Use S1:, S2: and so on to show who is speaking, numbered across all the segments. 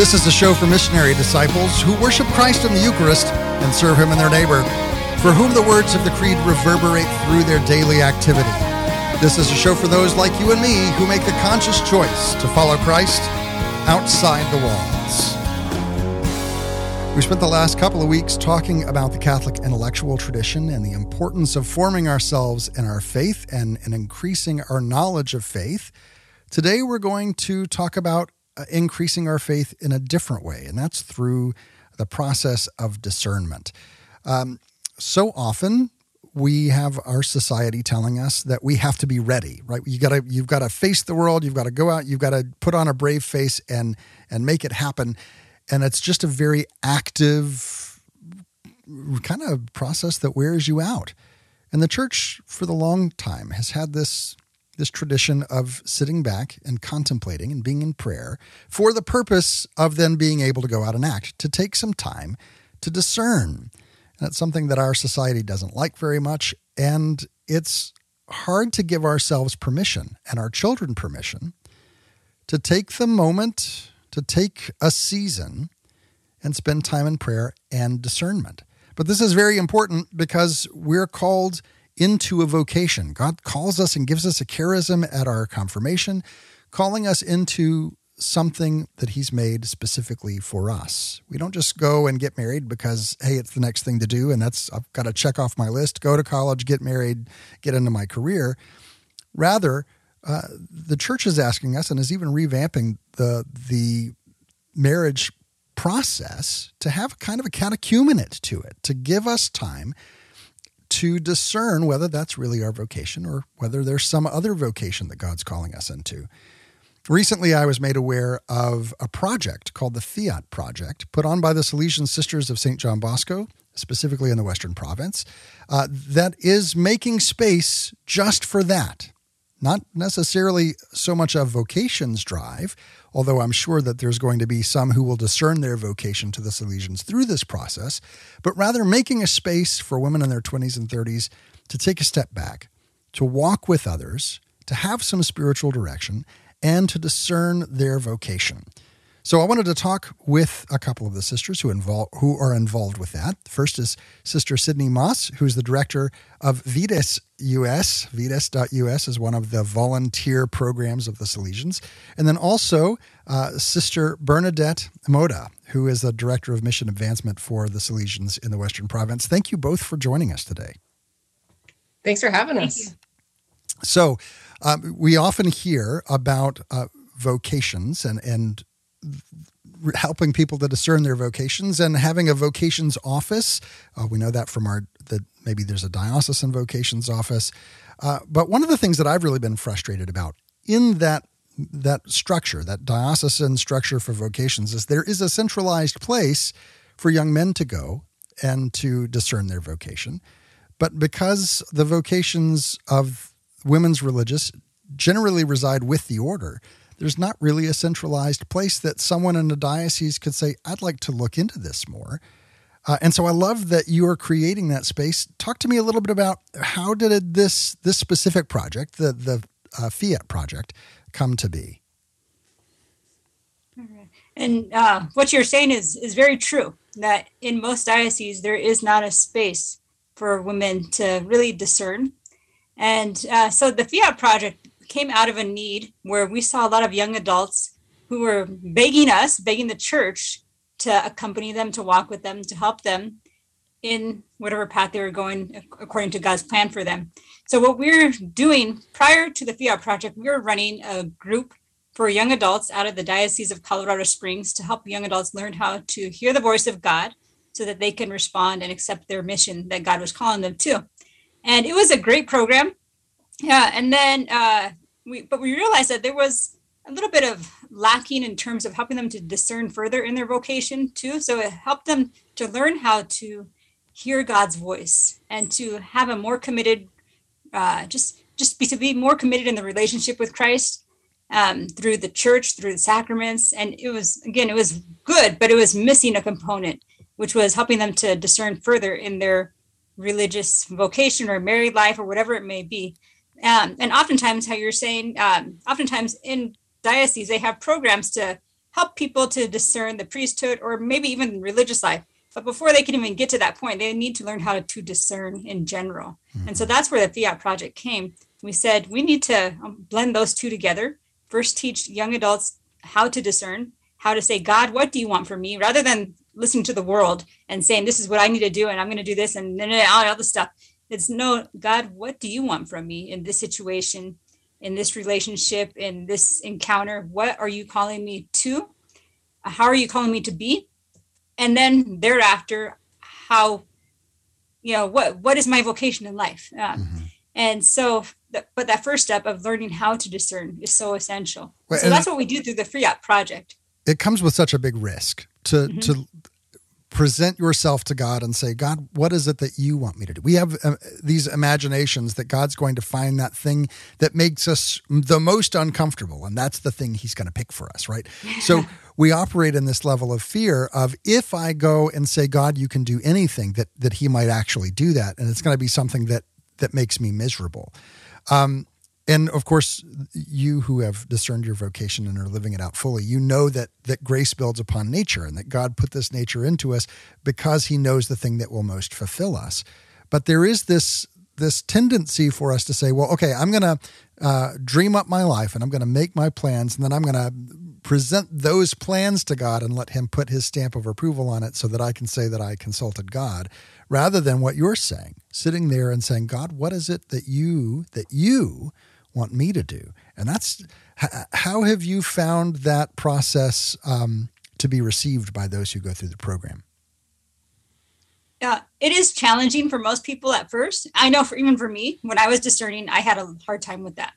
S1: This is a show for missionary disciples who worship Christ in the Eucharist and serve Him and their neighbor, for whom the words of the Creed reverberate through their daily activity. This is a show for those like you and me who make the conscious choice to follow Christ outside the walls. We spent the last couple of weeks talking about the Catholic intellectual tradition and the importance of forming ourselves in our faith and, and increasing our knowledge of faith. Today, we're going to talk about increasing our faith in a different way, and that's through the process of discernment. Um, so often, we have our society telling us that we have to be ready, right? You gotta, you've got to face the world. You've got to go out. You've got to put on a brave face and and make it happen. And it's just a very active kind of process that wears you out. And the church, for the long time, has had this this tradition of sitting back and contemplating and being in prayer for the purpose of then being able to go out and act, to take some time to discern. And it's something that our society doesn't like very much. And it's hard to give ourselves permission and our children permission to take the moment, to take a season and spend time in prayer and discernment. But this is very important because we're called into a vocation. God calls us and gives us a charism at our confirmation, calling us into something that He's made specifically for us. We don't just go and get married because, hey, it's the next thing to do, and that's, I've got to check off my list, go to college, get married, get into my career. Rather, uh, the church is asking us and is even revamping the, the marriage process to have kind of a catechumenate to it, to give us time to discern whether that's really our vocation or whether there's some other vocation that God's calling us into. Recently, I was made aware of a project called the Fiat Project, put on by the Salesian Sisters of St. John Bosco, specifically in the Western Province, uh, that is making space just for that. Not necessarily so much a vocations drive, although I'm sure that there's going to be some who will discern their vocation to the Salesians through this process, but rather making a space for women in their 20s and 30s to take a step back, to walk with others, to have some spiritual direction, and to discern their vocation. So I wanted to talk with a couple of the sisters who involve who are involved with that. First is Sister Sydney Moss, who's the director of Vides US. Vides.us is one of the volunteer programs of the Salesians. And then also uh, Sister Bernadette Mota, who is the director of mission advancement for the Salesians in the Western Province. Thank you both for joining us today.
S2: Thanks for having Thank us. You.
S1: So, um, we often hear about uh, vocations and, and helping people to discern their vocations and having a vocations office. Uh, we know that from our that maybe there's a diocesan vocations office. Uh, but one of the things that I've really been frustrated about in that that structure, that diocesan structure for vocations, is there is a centralized place for young men to go and to discern their vocation. But because the vocations of women's religious generally reside with the order, there's not really a centralized place that someone in a diocese could say, I'd like to look into this more. Uh, and so I love that you are creating that space. Talk to me a little bit about how did this this specific project, the the uh, Fiat project, come to be?
S3: And uh, what you're saying is is very true. That in most dioceses there is not a space for women to really discern, and uh, so the Fiat project came out of a need where we saw a lot of young adults who were begging us, begging the church to accompany them, to walk with them, to help them in whatever path they were going according to God's plan for them. So, what we're doing prior to the Fiat Project, we were running a group for young adults out of the Diocese of Colorado Springs to help young adults learn how to hear the voice of God so that they can respond and accept their mission that God was calling them to. And it was a great program. Yeah. And then uh, we but we realized that there was a little bit of lacking in terms of helping them to discern further in their vocation too. So it helped them to learn how to hear God's voice and to have a more committed, uh, just just be to be more committed in the relationship with Christ um, through the church, through the sacraments. And it was again, it was good, but it was missing a component, which was helping them to discern further in their religious vocation or married life or whatever it may be. Um, and oftentimes, how you're saying, um, oftentimes in dioceses, they have programs to help people to discern the priesthood or maybe even religious life. But before they can even get to that point, they need to learn how to discern in general. Mm-hmm. And so that's where the Fiat Project came. We said we need to um, blend those two together. First, teach young adults how to discern, how to say, God, what do you want from me? Rather than listening to the world and saying, this is what I need to do, and I'm going to do this, and then all the stuff. It's no, God, what do you want from me in this situation, in this relationship, in this encounter? What are you calling me to? How are you calling me to be? And then thereafter, how, you know, what what is my vocation in life? Um, mm-hmm. And so, but that first step of learning how to discern is so essential. Well, so that's what we do through the Fiat project.
S1: It comes with such a big risk to mm-hmm. to present yourself to God and say, God, what is it that you want me to do? We have uh, these imaginations that God's going to find that thing that makes us the most uncomfortable. And that's the thing he's going to pick for us, right? So we operate in this level of fear of if I go and say, God, you can do anything, that, that he might actually do that. And it's going to be something that, that makes me miserable. Um, and of course you who have discerned your vocation and are living it out fully you know that that grace builds upon nature and that god put this nature into us because he knows the thing that will most fulfill us. But there is this this tendency for us to say well okay i'm going to uh, dream up my life and i'm going to make my plans and then i'm going to present those plans to god and let him put his stamp of approval on it so that i can say that i consulted god rather than what you're saying sitting there and saying god what is it that you that you want me to do. And that's how have you found that process um, to be received by those who go through the program?
S3: Yeah, it is challenging for most people at first. I know for even for me, when I was discerning, I had a hard time with that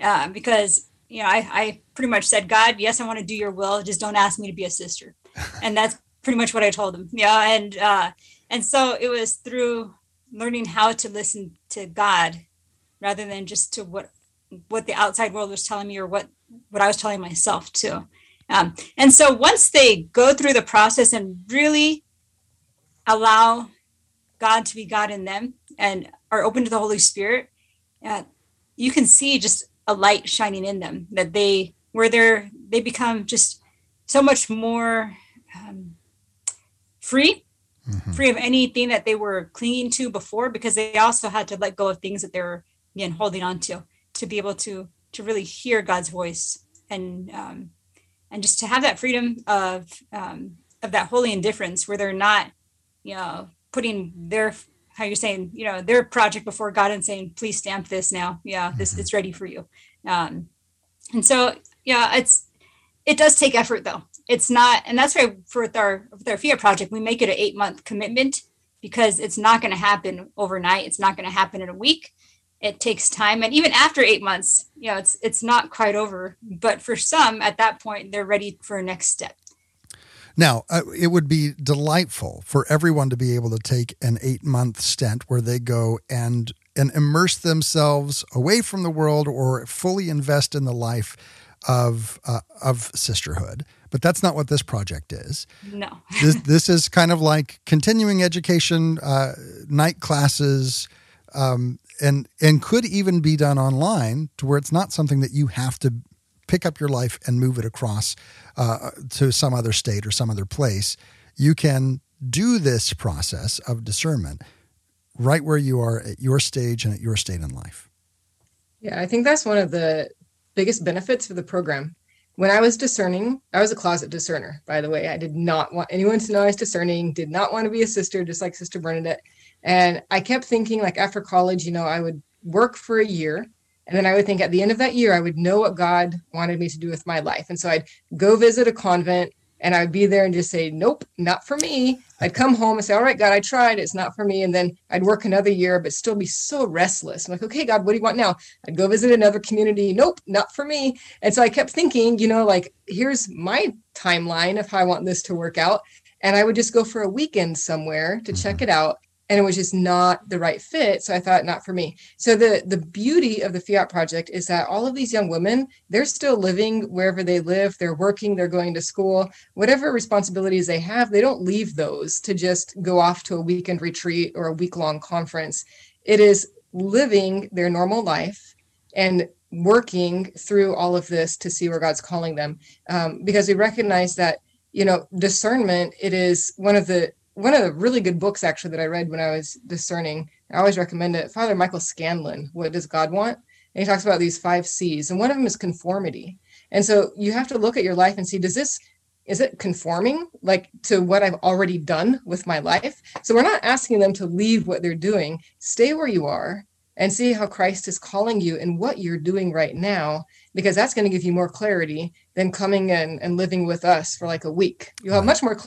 S3: uh, because you know I, I pretty much said, God, yes, I want to do Your will. Just don't ask me to be a sister, and that's pretty much what I told him. Yeah, and uh, and so it was through learning how to listen to God rather than just to what what the outside world was telling me or what what I was telling myself too. Um, and so once they go through the process and really allow God to be God in them and are open to the Holy Spirit, uh, you can see just a light shining in them that they where they're they become just so much more um, free mm-hmm. free of anything that they were clinging to before because they also had to let go of things that they were again holding on to to be able to to really hear God's voice and um, and just to have that freedom of um, of that holy indifference where they're not you know putting their how you're saying you know their project before God and saying please stamp this now. Yeah this mm-hmm. it's ready for you. Um, and so yeah it's it does take effort though. It's not and that's why for with our with our fiat project we make it an eight month commitment because it's not going to happen overnight. It's not going to happen in a week it takes time. And even after eight months you know it's it's not quite over. But for some at that point they're ready for a next step.
S1: Now uh, it would be delightful for everyone to be able to take an eight month stint where they go and and immerse themselves away from the world or fully invest in the life of uh, of sisterhood. But that's not what this project is.
S3: No.
S1: This, this is kind of like continuing education uh, night classes um, and and could even be done online to where it's not something that you have to pick up your life and move it across uh, to some other state or some other place. You can do this process of discernment right where you are at your stage and at your state in life.
S2: Yeah, I think that's one of the biggest benefits of the program. When I was discerning, I was a closet discerner, by the way. I did not want anyone to know I was discerning, did not want to be a sister, just like Sister Bernadette. And I kept thinking, like after college, you know, I would work for a year. And then I would think at the end of that year, I would know what God wanted me to do with my life. And so I'd go visit a convent and I'd be there and just say, nope, not for me. I'd come home and say, all right, God, I tried. It's not for me. And then I'd work another year, but still be so restless. I'm like, okay, God, what do you want now? I'd go visit another community. Nope, not for me. And so I kept thinking, you know, like, here's my timeline of how I want this to work out. And I would just go for a weekend somewhere to check mm-hmm. it out and it was just not the right fit so i thought not for me so the the beauty of the fiat project is that all of these young women they're still living wherever they live they're working they're going to school whatever responsibilities they have they don't leave those to just go off to a weekend retreat or a week long conference it is living their normal life and working through all of this to see where God's calling them, um, because we recognize that you know discernment. It is one of the one of the really good books actually that I read when I was discerning. I always recommend it. Father Michael Scanlan, What Does God Want? And he talks about these five C's, and one of them is conformity. And so you have to look at your life and see, does this is it conforming like to what I've already done with my life? So we're not asking them to leave what they're doing. Stay where you are and see how Christ is calling you and what you're doing right now, because that's going to give you more clarity than coming in and living with us for like a week. You'll have much more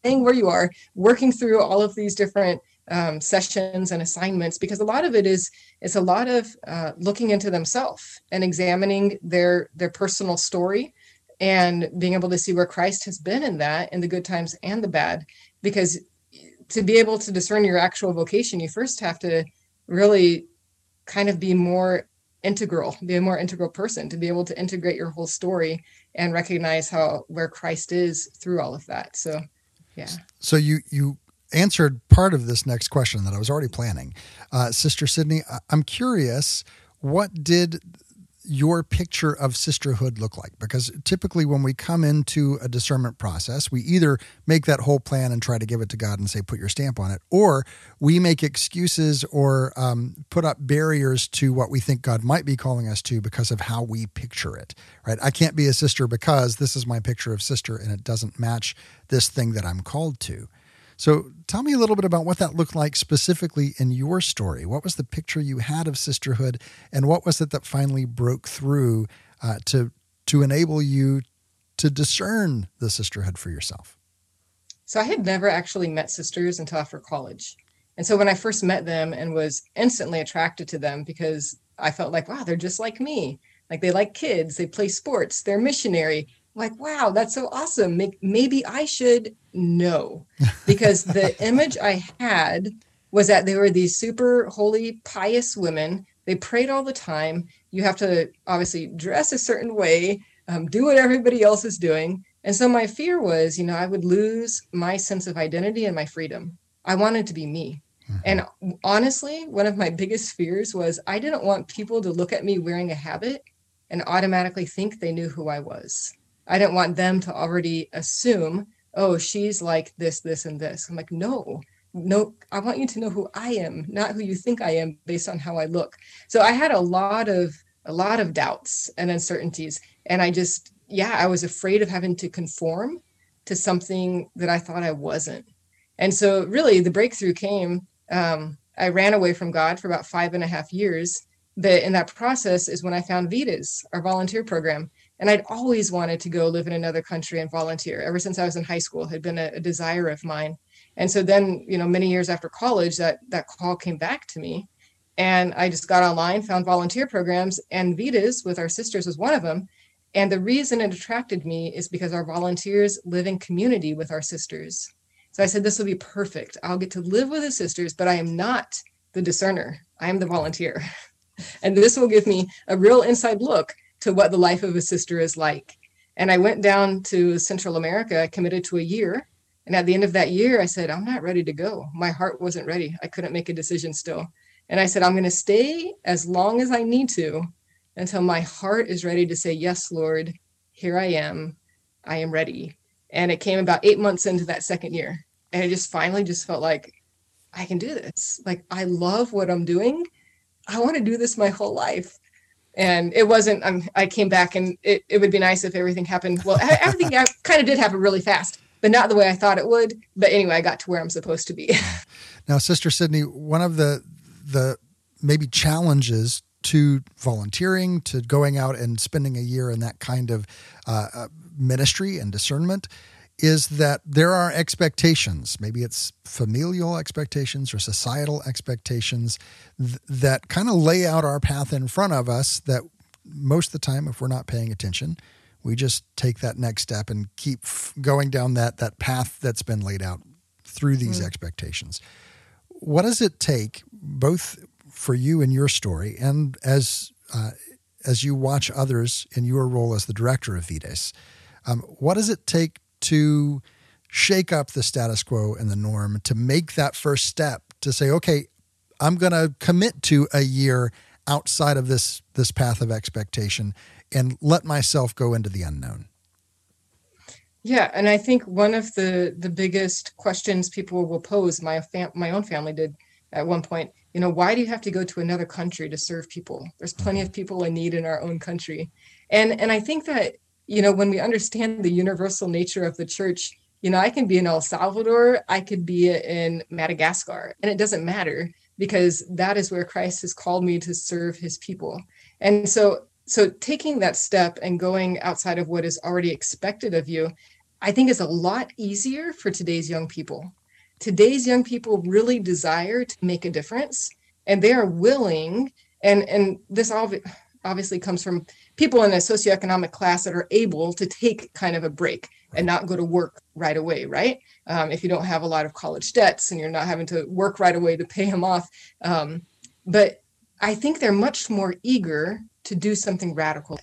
S2: staying where you are, working through all of these different um, sessions and assignments, because a lot of it is it's a lot of uh, looking into themselves and examining their their personal story and being able to see where Christ has been in that in the good times and the bad. Because to be able to discern your actual vocation, you first have to really kind of be more integral, be a more integral person to be able to integrate your whole story and recognize how where Christ is through all of that. So, yeah.
S1: So you you answered part of this next question that I was already planning, uh, Sister Sydney. I'm curious, what did your picture of sisterhood look like? Because typically, when we come into a discernment process, we either make that whole plan and try to give it to God and say, put your stamp on it, or we make excuses or um, put up barriers to what we think God might be calling us to because of how we picture it, right? I can't be a sister because this is my picture of sister and it doesn't match this thing that I'm called to. So tell me a little bit about what that looked like specifically in your story. What was the picture you had of sisterhood, and what was it that finally broke through uh, to to enable you to discern the sisterhood for yourself?
S2: So I had never actually met sisters until after college. And so when I first met them and was instantly attracted to them because I felt like, wow, they're just like me. Like they like kids, they play sports, they're missionary, like wow that's so awesome. Maybe i should know. Because the image i had was that they were these super holy pious women. They prayed all the time. You have to obviously dress a certain way um, do what everybody else is doing. And so my fear was you know i would lose my sense of identity and my freedom. I wanted to be me. Mm-hmm. and honestly one of my biggest fears was i didn't want people to look at me wearing a habit and automatically think they knew who i was I didn't want them to already assume, oh, she's like this, this, and this. I'm like, no, no, I want you to know who I am, not who you think I am based on how I look. So I had a lot of a lot of doubts and uncertainties. And I just, yeah, I was afraid of having to conform to something that I thought I wasn't. And so really the breakthrough came. Um, I ran away from God for about five and a half years. But in that process is when I found Vides, our volunteer program. And I'd always wanted to go live in another country and volunteer ever since I was in high school, had been a, a desire of mine. And so then, you know, many years after college, that that call came back to me. And I just got online, found volunteer programs, and Vides with our sisters was one of them. And the reason it attracted me is because our volunteers live in community with our sisters. So I said, this will be perfect. I'll get to live with the sisters, but I am not the discerner. I am the volunteer. and this will give me a real inside look to what the life of a sister is like. And I went down to Central America, I committed to a year. And at the end of that year, I said, I'm not ready to go. My heart wasn't ready. I couldn't make a decision still. And I said, I'm going to stay as long as I need to until my heart is ready to say, Yes, Lord, here I am. I am ready. And it came about eight months into that second year. And it just finally just felt like, I can do this. Like, I love what I'm doing. I want to do this my whole life and it wasn't um, i came back and it, it would be nice if everything happened. Well everything kind of did happen really fast but not the way i thought it would. But anyway i got to where i'm supposed to be.
S1: Now sister sydney one of the the maybe challenges to volunteering to going out and spending a year in that kind of uh, uh ministry and discernment is that there are expectations. Maybe it's familial expectations or societal expectations th- that kind of lay out our path in front of us that most of the time, if we're not paying attention, we just take that next step and keep f- going down that, that path that's been laid out through these mm. expectations. What does it take, both for you and your story, and as uh, as you watch others in your role as the director of Vides, um, what does it take to shake up the status quo and the norm, to make that first step to say, okay, I'm going to commit to a year outside of this this path of expectation and let myself go into the unknown?
S2: Yeah, and I think one of the the biggest questions people will pose, my fam- my own family did at one point, you know, why do you have to go to another country to serve people? There's plenty of people in need in our own country. And and I think that, you know, when we understand the universal nature of the church, you know, I can be in El Salvador, I could be in Madagascar, and it doesn't matter because that is where Christ has called me to serve his people. And so so taking that step and going outside of what is already expected of you, I think is a lot easier for today's young people. Today's young people really desire to make a difference and they are willing and and this obviously comes from people in a socioeconomic class that are able to take kind of a break and not go to work right away, right? Um, if you don't have a lot of college debts and you're not having to work right away to pay them off. Um, but I think they're much more eager to do something radical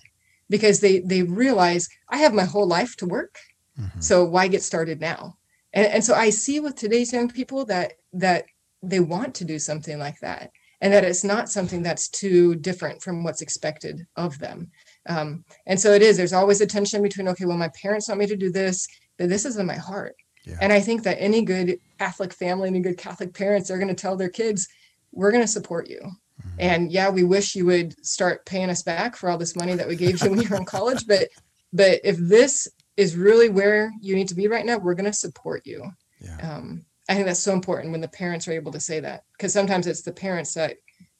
S2: because they they realize I have my whole life to work, mm-hmm. so why get started now? And, and so I see with today's young people that that they want to do something like that and that it's not something that's too different from what's expected of them. Um, and so it is, there's always a tension between, okay, well, my parents want me to do this, but this is in my heart. Yeah. And I think that any good Catholic family, any good Catholic parents they're going to tell their kids, we're going to support you. Mm-hmm. And yeah, we wish you would start paying us back for all this money that we gave you when you were in college. But but if this is really where you need to be right now, we're going to support you. Yeah. Um, I think that's so important when the parents are able to say that because sometimes it's the parents that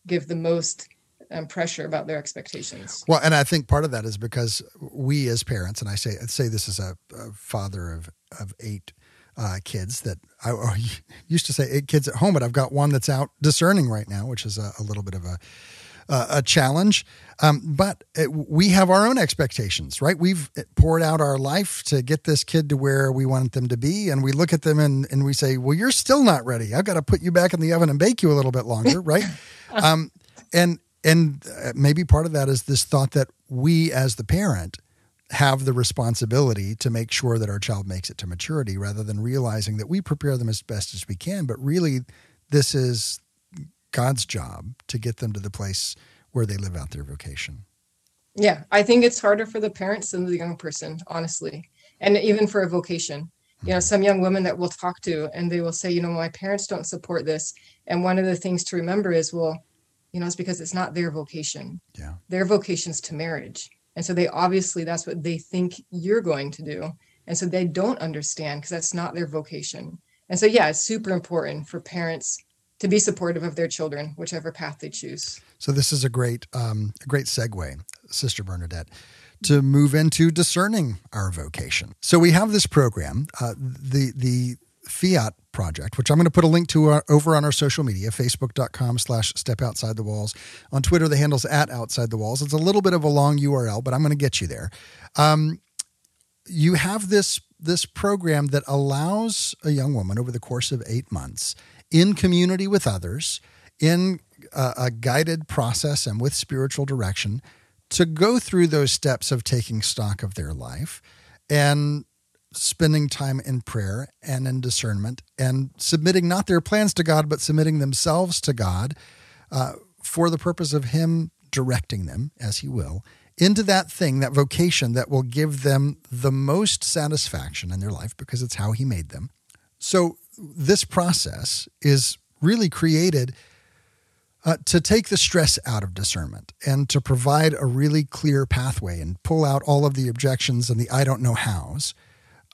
S2: give the most um, pressure about their expectations.
S1: Well, and I think part of that is because we as parents, and I say say this as a, a father of of eight uh, kids that I, I, used to say eight kids at home, but I've got one that's out discerning right now, which is a, a little bit of a uh, a challenge. Um, but it, we have our own expectations, right? We've poured out our life to get this kid to where we want them to be. And we look at them and, and we say, well, you're still not ready. I've got to put you back in the oven and bake you a little bit longer, right? um, and, and uh, maybe part of that is this thought that we as the parent have the responsibility to make sure that our child makes it to maturity rather than realizing that we prepare them as best as we can. But really, this is God's job to get them to the place where they live out their vocation.
S2: Yeah, I think it's harder for the parents than the young person, honestly, and even for a vocation. You know, mm-hmm. some young women that we'll talk to and they will say, you know, my parents don't support this. And one of the things to remember is, well, you know, it's because it's not their vocation.
S1: Yeah.
S2: Their vocation's to marriage. And so they obviously that's what they think you're going to do. And so they don't understand because that's not their vocation. And so yeah, it's super important for parents to be supportive of their children, whichever path they choose.
S1: So this is a great, um, a great segue, Sister Bernadette, to move into discerning our vocation. So we have this program, uh, the the Fiat project, which I'm going to put a link to uh, over on our social media, facebook.com slash step outside the walls. On Twitter, the handle's at outside the walls. It's a little bit of a long URL, but I'm going to get you there. Um, you have this this program that allows a young woman over the course of eight months in community with others, in a, a guided process and with spiritual direction, to go through those steps of taking stock of their life and spending time in prayer and in discernment and submitting not their plans to God, but submitting themselves to God uh, for the purpose of Him directing them, as He will, into that thing, that vocation that will give them the most satisfaction in their life because it's how He made them. So this process is really created uh, to take the stress out of discernment and to provide a really clear pathway and pull out all of the objections and the I don't know hows.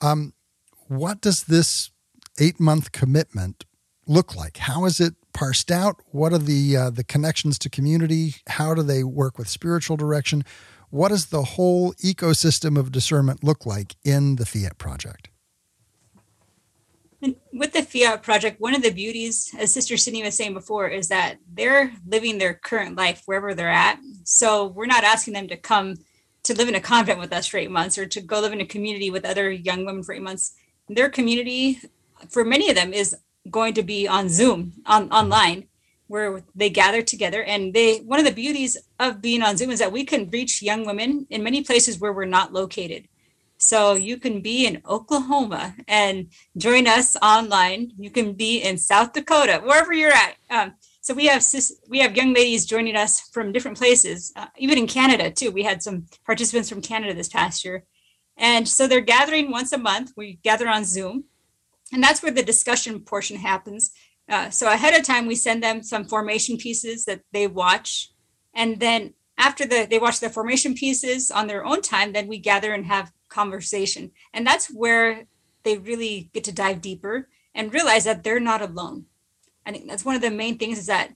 S1: Um, what does this eight month commitment look like? How is it parsed out? What are the uh, the connections to community? How do they work with spiritual direction? What does the whole ecosystem of discernment look like in the Fiat project?
S3: With the Fiat project, one of the beauties, as Sister Sydney was saying before, is that they're living their current life wherever they're at. So we're not asking them to come to live in a convent with us for eight months or to go live in a community with other young women for eight months. Their community, for many of them, is going to be on Zoom, on online, where they gather together. And they one of the beauties of being on Zoom is that we can reach young women in many places where we're not located. So you can be in Oklahoma and join us online. You can be in South Dakota, wherever you're at. Um, so we have we have young ladies joining us from different places, uh, even in Canada too. We had some participants from Canada this past year, and so they're gathering once a month. We gather on Zoom, and that's where the discussion portion happens. Uh, so ahead of time, we send them some formation pieces that they watch, and then after the they watch the formation pieces on their own time, then we gather and have conversation, and that's where they really get to dive deeper and realize that they're not alone I think that's one of the main things is that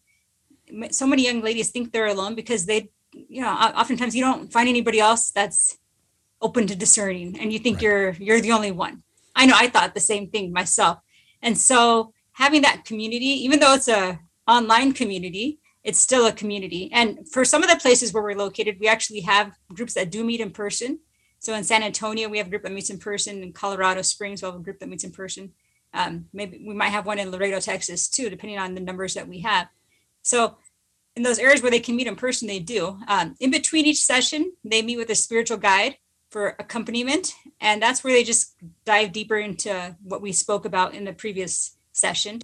S3: so many young ladies think they're alone because they, you know, oftentimes you don't find anybody else that's open to discerning, and you think right. you're you're the only one. I know I thought the same thing myself, and so having that community, even though it's a online community, it's still a community. And for some of the places where we're located, we actually have groups that do meet in person. So in San Antonio, we have a group that meets in person. In Colorado Springs, we have a group that meets in person. Um, maybe we might have one in Laredo, Texas, too, depending on the numbers that we have. So, in those areas where they can meet in person, they do. Um, in between each session, they meet with a spiritual guide for accompaniment, and that's where they just dive deeper into what we spoke about in the previous session.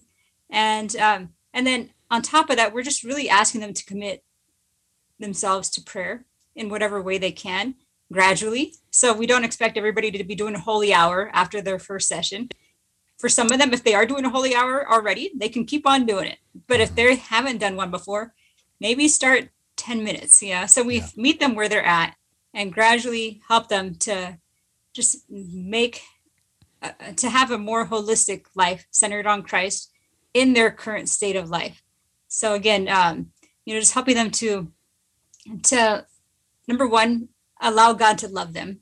S3: And um, and then on top of that, we're just really asking them to commit themselves to prayer in whatever way they can gradually. So we don't expect everybody to be doing a holy hour after their first session for some of them, if they are doing a holy hour already, they can keep on doing it. But if they haven't done one before, maybe start 10 minutes. Yeah. So we yeah. meet them where they're at and gradually help them to just make, uh, to have a more holistic life centered on Christ in their current state of life. So again, um, you know, just helping them to, to number one, allow God to love them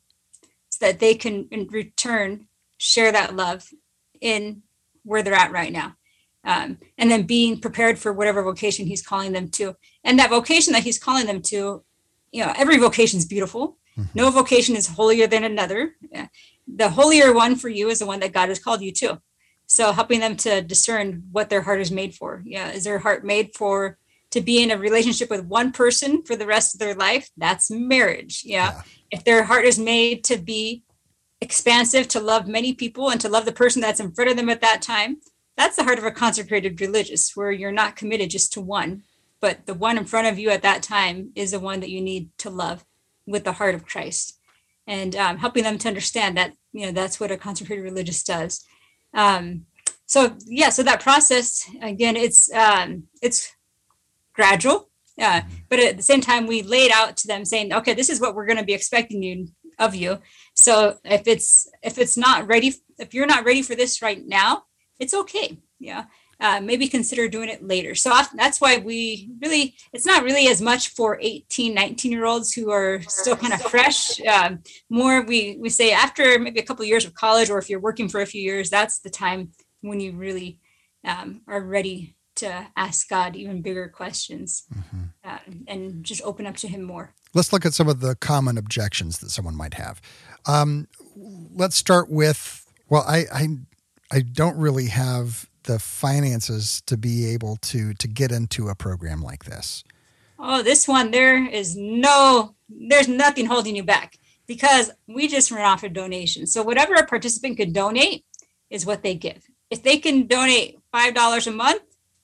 S3: so that they can in return share that love in where they're at right now. Um, and then being prepared for whatever vocation he's calling them to. And that vocation that he's calling them to, you know, every vocation is beautiful. Mm-hmm. No vocation is holier than another. The holier one for you is the one that God has called you to. So helping them to discern what their heart is made for. Yeah, is their heart made for to be in a relationship with one person for the rest of their life? That's marriage. Yeah. yeah. If their heart is made to be expansive to love many people and to love the person that's in front of them at that time. That's the heart of a consecrated religious, where you're not committed just to one, but the one in front of you at that time is the one that you need to love with the heart of Christ, and um, helping them to understand that you know that's what a consecrated religious does. Um, so yeah, so that process again, it's um, it's gradual, uh, but at the same time, we laid out to them saying, okay, this is what we're going to be expecting you of you. So if it's if it's not ready if you're not ready for this right now it's okay yeah. Uh, maybe consider doing it later. So that's why we really it's not really as much for 18 19 year olds who are still kind of fresh. um, more we we say after maybe a couple of years of college or if you're working for a few years that's the time when you really um, are ready to ask god even bigger questions mm-hmm. uh, and just open up to him more
S1: let's look at some of the common objections that someone might have. Um, let's start with well, I, I I don't really have the finances to be able to to get into a program like this.
S3: Oh, this one there is no there's nothing holding you back because we just run off a donation. So whatever a participant could donate is what they give. If they can donate five dollars a month,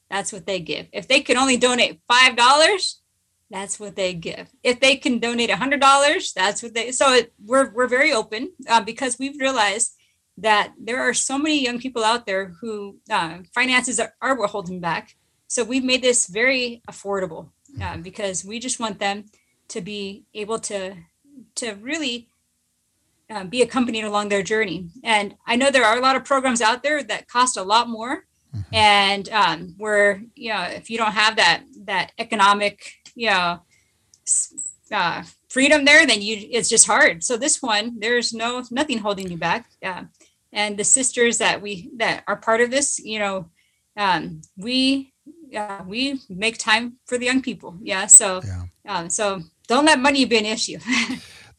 S3: that's what they give. If they can only donate five dollars, that's what they give. If they can donate a hundred dollars, that's what they. So it, we're we're very open uh, because we've realized that there are so many young people out there who uh, finances are, are what holding back. So we've made this very affordable uh, because we just want them to be able to to really uh, be accompanied along their journey. And I know there are a lot of programs out there that cost a lot more, mm-hmm. and um, where you know if you don't have that that economic you know uh, freedom there then you it's just hard. So this one there's no nothing holding you back. Yeah. And the sisters that we that are part of this you know um, we uh, we make time for the young people. Yeah. So yeah. Um, so don't let money be an issue.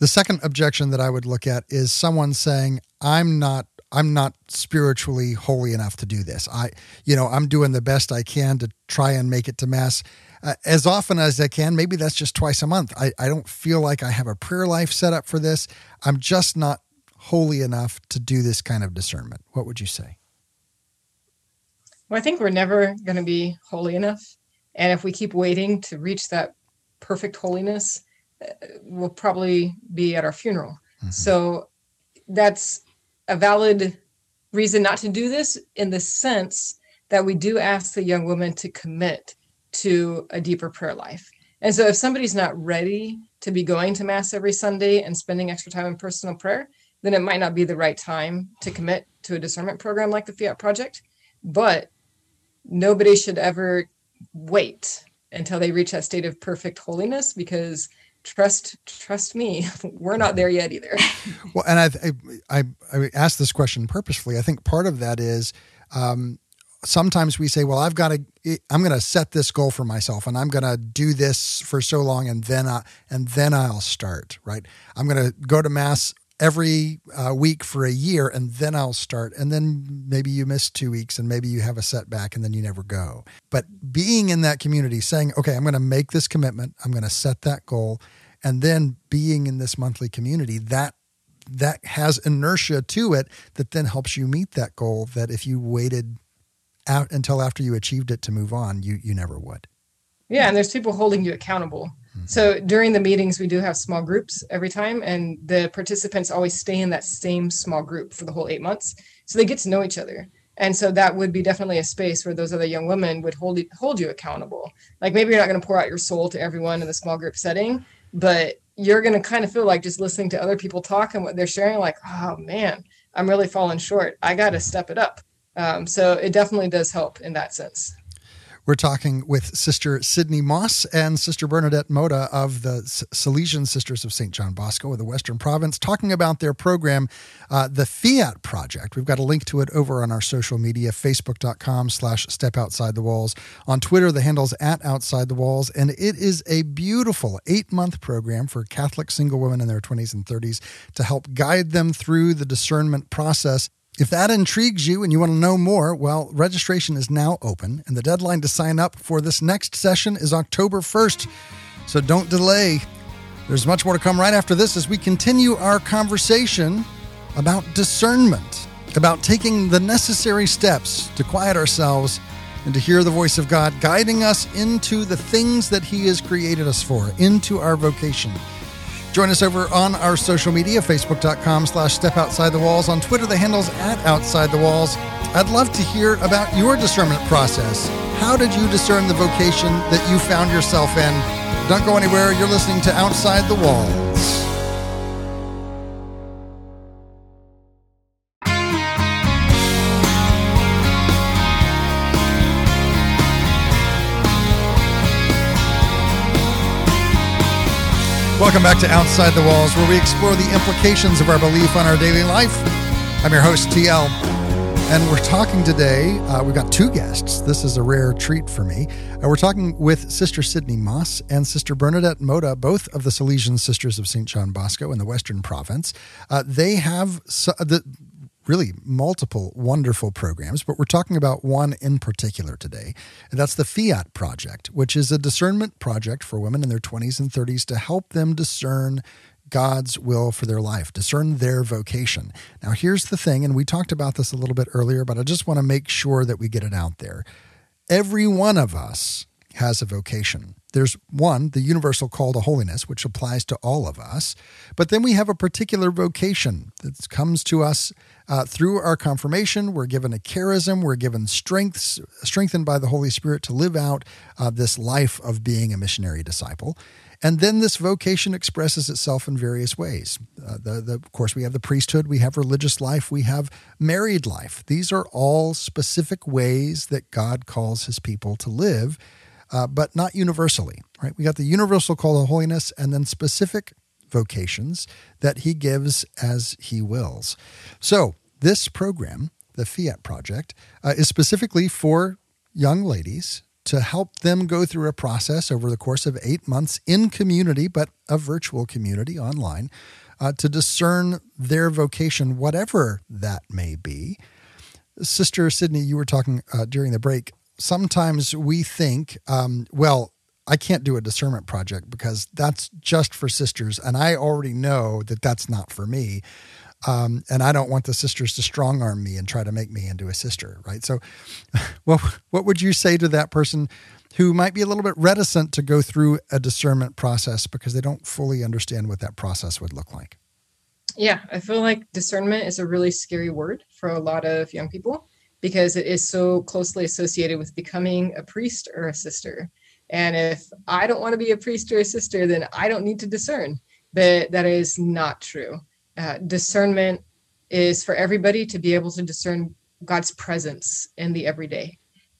S1: The second objection that i would look at is someone saying i'm not i'm not spiritually holy enough to do this i you know i'm doing the best i can to try and make it to mass uh, as often as I can. Maybe that's just twice a month. I, I don't feel like I have a prayer life set up for this. I'm just not holy enough to do this kind of discernment. What would you say?
S2: Well, I think we're never going to be holy enough. And if we keep waiting to reach that perfect holiness, uh, we'll probably be at our funeral. Mm-hmm. So that's a valid reason not to do this in the sense that we do ask the young woman to commit to a deeper prayer life. And so if somebody's not ready to be going to mass every Sunday and spending extra time in personal prayer, then it might not be the right time to commit to a discernment program like the Fiat Project. But nobody should ever wait until they reach that state of perfect holiness because trust trust me we're not there yet either.
S1: Well and i i i asked this question purposefully. I think part of that is um, sometimes we say well i've got to i'm going to set this goal for myself and i'm going to do this for so long and then I, and then i'll start right? I'm going to go to mass every uh, week for a year and then I'll start. And then maybe you miss two weeks and maybe you have a setback and then you never go. But being in that community, saying, okay, I'm going to make this commitment, I'm going to set that goal. And then being in this monthly community, that that has inertia to it that then helps you meet that goal that if you waited out until after you achieved it to move on, you you never would.
S2: Yeah, and there's people holding you accountable. Mm-hmm. So during the meetings, we do have small groups every time, and the participants always stay in that same small group for the whole eight months. So they get to know each other. And so that would be definitely a space where those other young women would hold hold you accountable. Like maybe you're not going to pour out your soul to everyone in the small group setting, but you're going to kind of feel like just listening to other people talk and what they're sharing, like, oh man, I'm really falling short. I got to step it up. Um, so it definitely does help in that sense.
S1: We're talking with Sister Sydney Moss and Sister Bernadette Mota of the Salesian Sisters of St. John Bosco of the Western Province, talking about their program, uh, the Fiat Project. We've got a link to it over on our social media, facebook.com slash step outside the walls. On Twitter, the handle's at outside the walls. And it is a beautiful eight month program for Catholic single women in their 20s and 30s to help guide them through the discernment process if that intrigues you and you want to know more, well, registration is now open, and the deadline to sign up for this next session is October 1st. So don't delay. There's much more to come right after this as we continue our conversation about discernment, about taking the necessary steps to quiet ourselves and to hear the voice of God guiding us into the things that He has created us for, into our vocation. Join us over on our social media, facebook.com slash step outside the walls. On Twitter, the handle's at outside the walls. I'd love to hear about your discernment process. How did you discern the vocation that you found yourself in? Don't go anywhere. You're listening to Outside the Walls. Welcome back to Outside the Walls, where we explore the implications of our belief on our daily life. I'm your host, TL, and we're talking today. Uh, we've got two guests. This is a rare treat for me. Uh, we're talking with Sister Sydney Moss and Sister Bernadette Mota, both of the Salesian Sisters of St. John Bosco in the Western Province. Uh, they have so, the really multiple wonderful programs, but we're talking about one in particular today. And that's the Fiat Project, which is a discernment project for women in their 20s and 30s to help them discern God's will for their life, discern their vocation. Now, here's the thing, and we talked about this a little bit earlier, but I just want to make sure that we get it out there. Every one of us has a vocation. There's one, the universal call to holiness, which applies to all of us. But then we have a particular vocation that comes to us uh, through our confirmation. We're given a charism, we're given strengths, strengthened by the Holy Spirit to live out uh, this life of being a missionary disciple. And then this vocation expresses itself in various ways. Uh, the, the, of course, we have the priesthood, we have religious life, we have married life. These are all specific ways that God calls his people to live uh, but not universally, right? We got the universal call to holiness and then specific vocations that he gives as he wills. So, this program, the Fiat Project, uh, is specifically for young ladies to help them go through a process over the course of eight months in community, but a virtual community online, uh, to discern their vocation, whatever that may be. Sister Sydney, you were talking uh, during the break sometimes we think, um, well, I can't do a discernment project because that's just for sisters. And I already know that that's not for me. Um, and I don't want the sisters to strong arm me and try to make me into a sister, right? So, what what would you say to that person who might be a little bit reticent to go through a discernment process because they don't fully understand what that process would look like?
S2: Yeah, I feel like discernment is a really scary word for a lot of young people because it is so closely associated with becoming a priest or a sister. And if I don't want to be a priest or a sister, then I don't need to discern. But that is not true. Uh, discernment is for everybody to be able to discern God's presence in the everyday.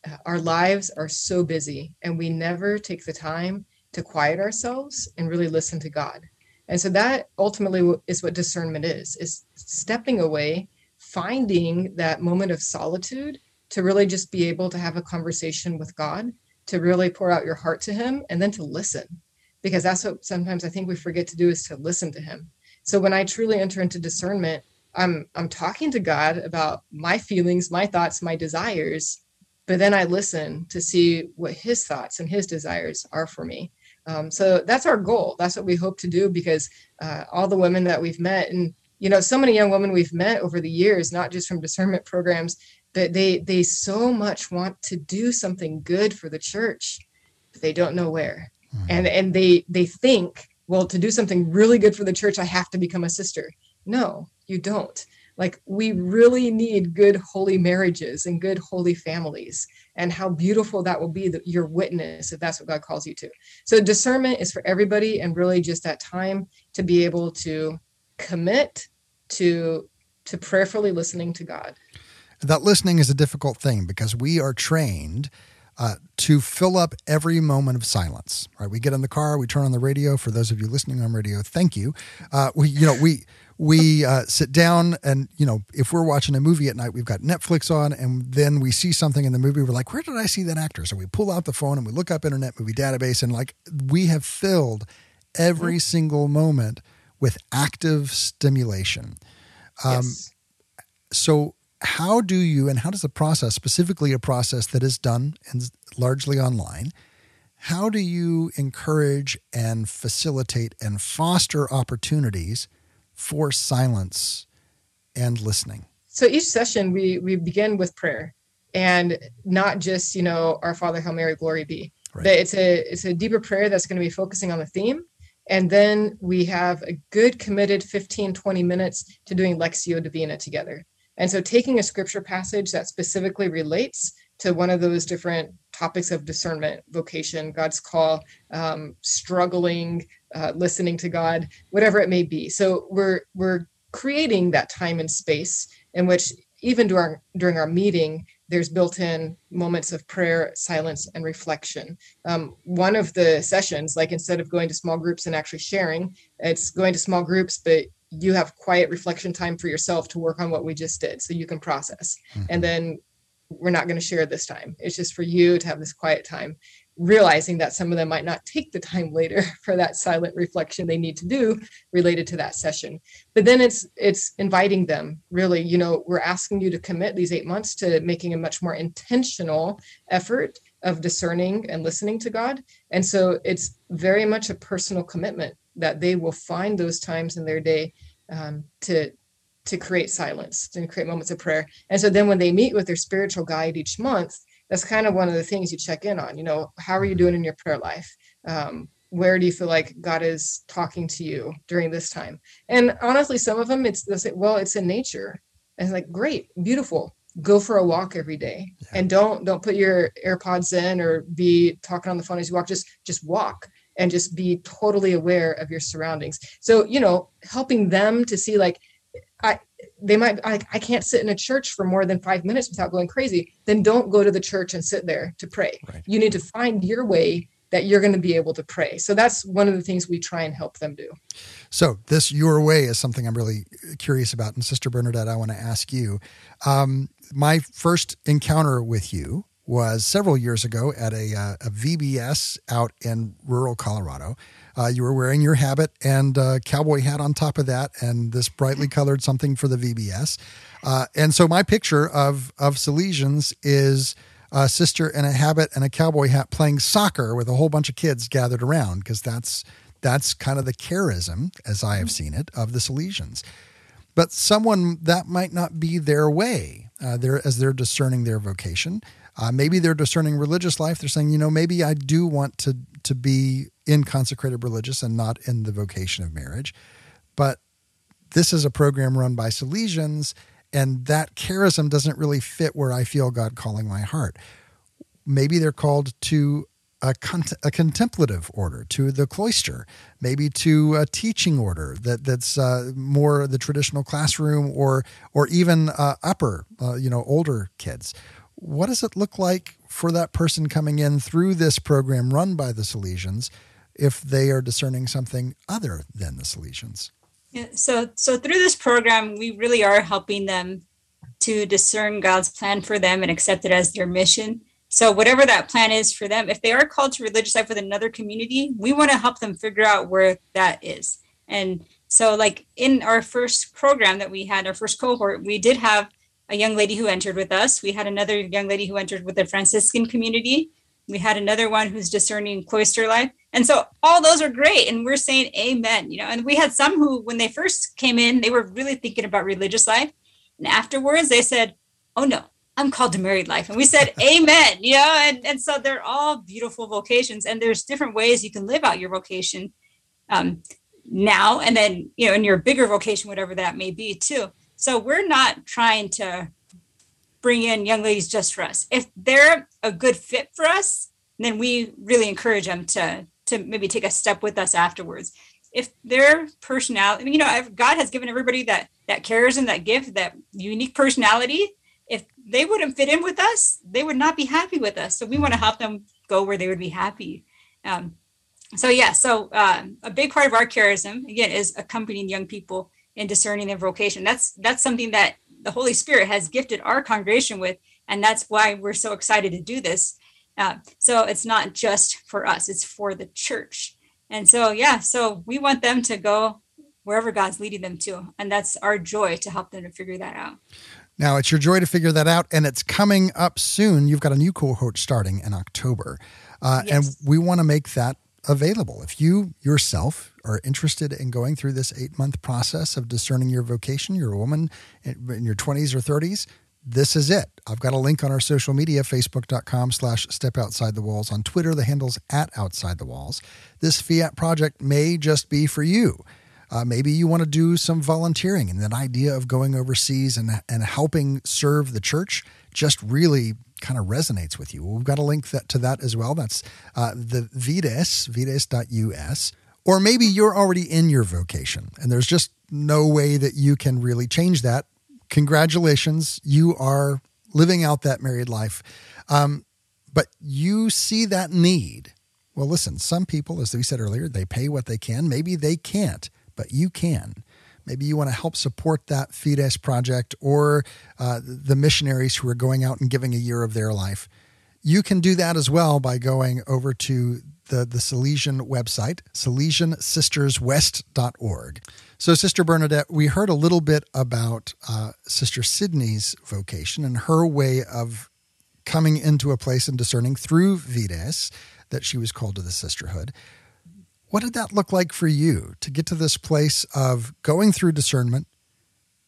S2: Uh, our lives are so busy, and we never take the time to quiet ourselves and really listen to God. And so that ultimately is what discernment is: is stepping away, finding that moment of solitude to really just be able to have a conversation with God, to really pour out your heart to Him, and then to listen, because that's what sometimes I think we forget to do is to listen to Him. So when I truly enter into discernment, I'm I'm talking to God about my feelings, my thoughts, my desires, but then I listen to see what his thoughts and his desires are for me. Um, so that's our goal. That's what we hope to do because uh, all the women that we've met, and you know, so many young women we've met over the years, not just from discernment programs, but they they so much want to do something good for the church, but they don't know where, mm-hmm. and and they they think, well, to do something really good for the church, I have to become a sister. No, you don't. Like we really need good holy marriages and good holy families and how beautiful that will be that your witness if that's what god calls you to. So discernment is for everybody and really just that time to be able to commit to to prayerfully listening to god.
S1: That listening is a difficult thing because we are trained uh, to fill up every moment of silence. Right, we get in the car, we turn on the radio. For those of you listening on radio, thank you. Uh, we, you know, we we uh, sit down and you know if we're watching a movie at night we've got netflix on and then we see something in the movie we're like where did i see that actor so we pull out the phone and we look up internet movie database and like we have filled every mm-hmm. single moment with active stimulation um, yes. so how do you and how does the process specifically a process that is done and largely online how do you encourage and facilitate and foster opportunities for silence and listening?
S2: So each session we we begin with prayer and not just, you know, our Father, Hail Mary, glory be. Right. But it's a it's a deeper prayer that's going to be focusing on the theme. And then we have a good committed 15, 20 minutes to doing lectio Divina together. And so taking a scripture passage that specifically relates to one of those different topics of discernment, vocation, God's call, um, struggling, uh, listening to God, whatever it may be. So we're we're creating that time and space in which even during during our meeting, there's built-in moments of prayer, silence, and reflection. Um, one of the sessions, like instead of going to small groups and actually sharing, it's going to small groups, but you have quiet reflection time for yourself to work on what we just did so you can process mm-hmm. and then we're not going to share this time. It's just for you to have this quiet time, realizing that some of them might not take the time later for that silent reflection they need to do related to that session. But then it's it's inviting them really, you know, we're asking you to commit these 8 months to making a much more intentional effort of discerning and listening to God. And so it's very much a personal commitment that they will find those times in their day um, to to create silence, to create moments of prayer. And so then when they meet with their spiritual guide each month, that's kind of one of the things you check in on. You know, how are you doing in your prayer life? Um, where do you feel like God is talking to you during this time? And honestly, some of them it's they say, well, it's in nature. And it's like, great, beautiful. Go for a walk every day. Yeah. And don't don't put your AirPods in or be talking on the phone as you walk. Just just walk and just be totally aware of your surroundings. So, you know, helping them to see like I they might like I can't sit in a church for more than five minutes without going crazy. Then don't go to the church and sit there to pray. Right. You need to find your way that you're going to be able to pray. So that's one of the things we try and help them do.
S1: So this your way is something I'm really curious about. And Sister Bernadette, I want to ask you. Um, my first encounter with you was several years ago at a, uh, a VBS out in rural Colorado. Uh, you were wearing your habit and uh, cowboy hat on top of that, and this brightly colored something for the VBS. Uh, and so my picture of of Salesians is a sister in a habit and a cowboy hat playing soccer with a whole bunch of kids gathered around because that's that's kind of the charism, as I have seen it, of the Salesians. but someone that might not be their way uh, they're, as they're discerning their vocation. Uh, maybe they're discerning religious life. They're saying, you know, maybe I do want to to be in consecrated religious and not in the vocation of marriage. But this is a program run by Salesians, and that charism doesn't really fit where I feel God calling my heart. Maybe they're called to a, cont- a contemplative order, to the cloister, maybe to a teaching order that that's uh, more the traditional classroom, or or even uh, upper, uh, you know, older kids. What does it look like for that person coming in through this program run by the Salesians if they are discerning something other than the Salesians?
S3: Yeah, so so through this program, we really are helping them to discern God's plan for them and accept it as their mission. So whatever that plan is for them, if they are called to religious life with another community, we want to help them figure out where that is. And so like in our first program that we had, our first cohort, we did have a young lady who entered with us. We had another young lady who entered with the Franciscan community. We had another one who's discerning cloister life. And so all those are great. And we're saying amen, you know, and we had some who, when they first came in, they were really thinking about religious life. And afterwards they said, oh no, I'm called to married life. And we said, Amen. You know, and, and so they're all beautiful vocations. And there's different ways you can live out your vocation um, now and then, you know, in your bigger vocation, whatever that may be, too. So we're not trying to bring in young ladies just for us. If they're a good fit for us, then we really encourage them to to maybe take a step with us afterwards. If their personality, I mean, you know, God has given everybody that that charism, that gift, that unique personality. If they wouldn't fit in with us, they would not be happy with us. So we want to help them go where they would be happy. Um, so yeah, so uh, a big part of our charism again is accompanying young people in discerning their vocation. That's that's something that the Holy Spirit has gifted our congregation with, and that's why we're so excited to do this. Uh, so it's not just for us; it's for the church. And so yeah, so we want them to go wherever God's leading them to, and that's our joy to help them to figure that out.
S1: Now, it's your joy to figure that out, and it's coming up soon. You've got a new cohort starting in October, uh, yes. and we want to make that available. If you yourself are interested in going through this eight month process of discerning your vocation, you're a woman in your 20s or 30s, this is it. I've got a link on our social media, facebook.com slash step outside the walls. On Twitter, the handle's at outside the walls. This fiat project may just be for you. Uh, maybe you want to do some volunteering and that idea of going overseas and, and helping serve the church just really kind of resonates with you. We've got a link that, to that as well. That's uh, the Vides, vides.us. Or maybe you're already in your vocation and there's just no way that you can really change that. Congratulations, you are living out that married life. Um, but you see that need. Well, listen, some people, as we said earlier, they pay what they can. Maybe they can't but you can. Maybe you want to help support that Vides project or uh, the missionaries who are going out and giving a year of their life. You can do that as well by going over to the, the Salesian website, salesiansisterswest.org. So, Sister Bernadette, we heard a little bit about uh, Sister Sydney's vocation and her way of coming into a place and discerning through Vides that she was called to the sisterhood. What did that look like for you to get to this place of going through discernment,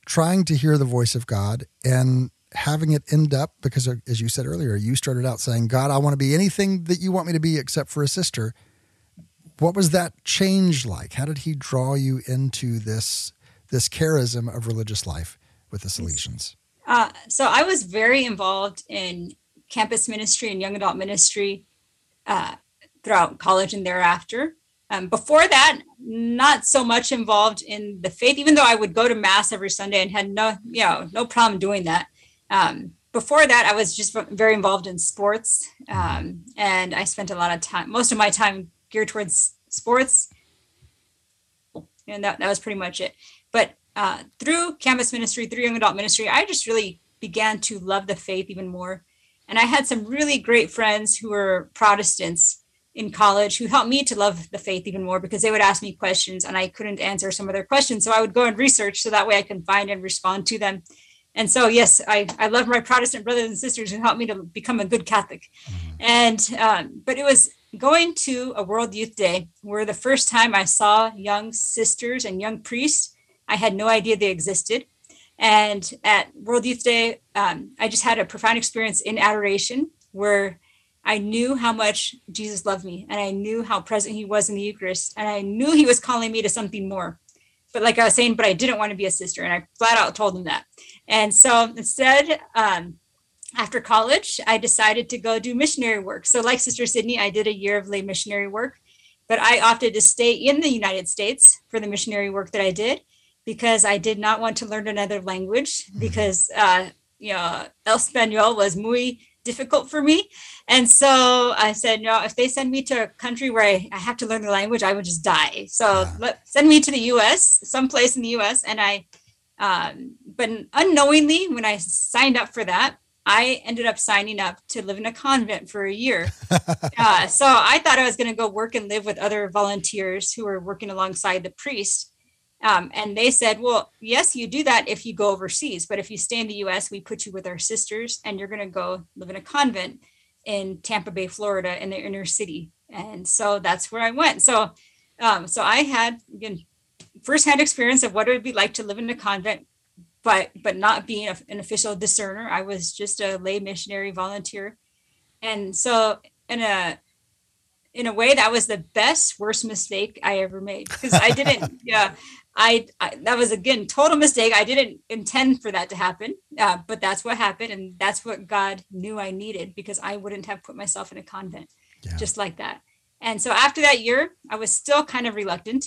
S1: trying to hear the voice of God, and having it end up because, as you said earlier, you started out saying, God, I want to be anything that you want me to be except for a sister. What was that change like? How did he draw you into this this charism of religious life with the Salesians?
S3: Uh, so I was very involved in campus ministry and young adult ministry uh, throughout college and thereafter. Um, before that, not so much involved in the faith, even though I would go to mass every Sunday and had no, you know, no problem doing that. Um, before that, I was just very involved in sports, um, and I spent a lot of time, most of my time geared towards sports, and that, that was pretty much it. But uh, through campus ministry, through young adult ministry, I just really began to love the faith even more. And I had some really great friends who were Protestants in college who helped me to love the faith even more because they would ask me questions and I couldn't answer some of their questions. So I would go and research so that way I can find and respond to them. And so, yes, I, I love my Protestant brothers and sisters who helped me to become a good Catholic. Mm-hmm. And, um, but it was going to a World Youth Day where the first time I saw young sisters and young priests I had no idea they existed. And at World Youth Day, um, I just had a profound experience in adoration where I knew how much Jesus loved me and I knew how present he was in the Eucharist and I knew he was calling me to something more. But like I was saying, but I didn't want to be a sister and I flat out told him that. And so instead, um, after college, I decided to go do missionary work. So, like Sister Sydney, I did a year of lay missionary work, but I opted to stay in the United States for the missionary work that I did because I did not want to learn another language mm-hmm. because, uh, you know, El Español was muy difficult for me. And so I said, no, if they send me to a country where I, I have to learn the language, I would just die. So yeah. let, send me to the US, someplace in the US. And I, um, but unknowingly, when I signed up for that, I ended up signing up to live in a convent for a year. uh, so I thought I was going to go work and live with other volunteers who were working alongside the priest. Um, and they said, well, yes, you do that if you go overseas, but if you stay in the US, we put you with our sisters and you're going to go live in a convent in Tampa Bay, Florida, in the inner city. And so that's where I went. So, um, so I had again firsthand experience of what it would be like to live in a convent, but but not being a, an official discerner. I was just a lay missionary volunteer, and so in a in a way that was the best worst mistake I ever made because I didn't yeah I, I, that was again total mistake. I didn't intend for that to happen, uh, but that's what happened, and that's what God knew I needed because I wouldn't have put myself in a convent yeah. just like that. And so after that year, I was still kind of reluctant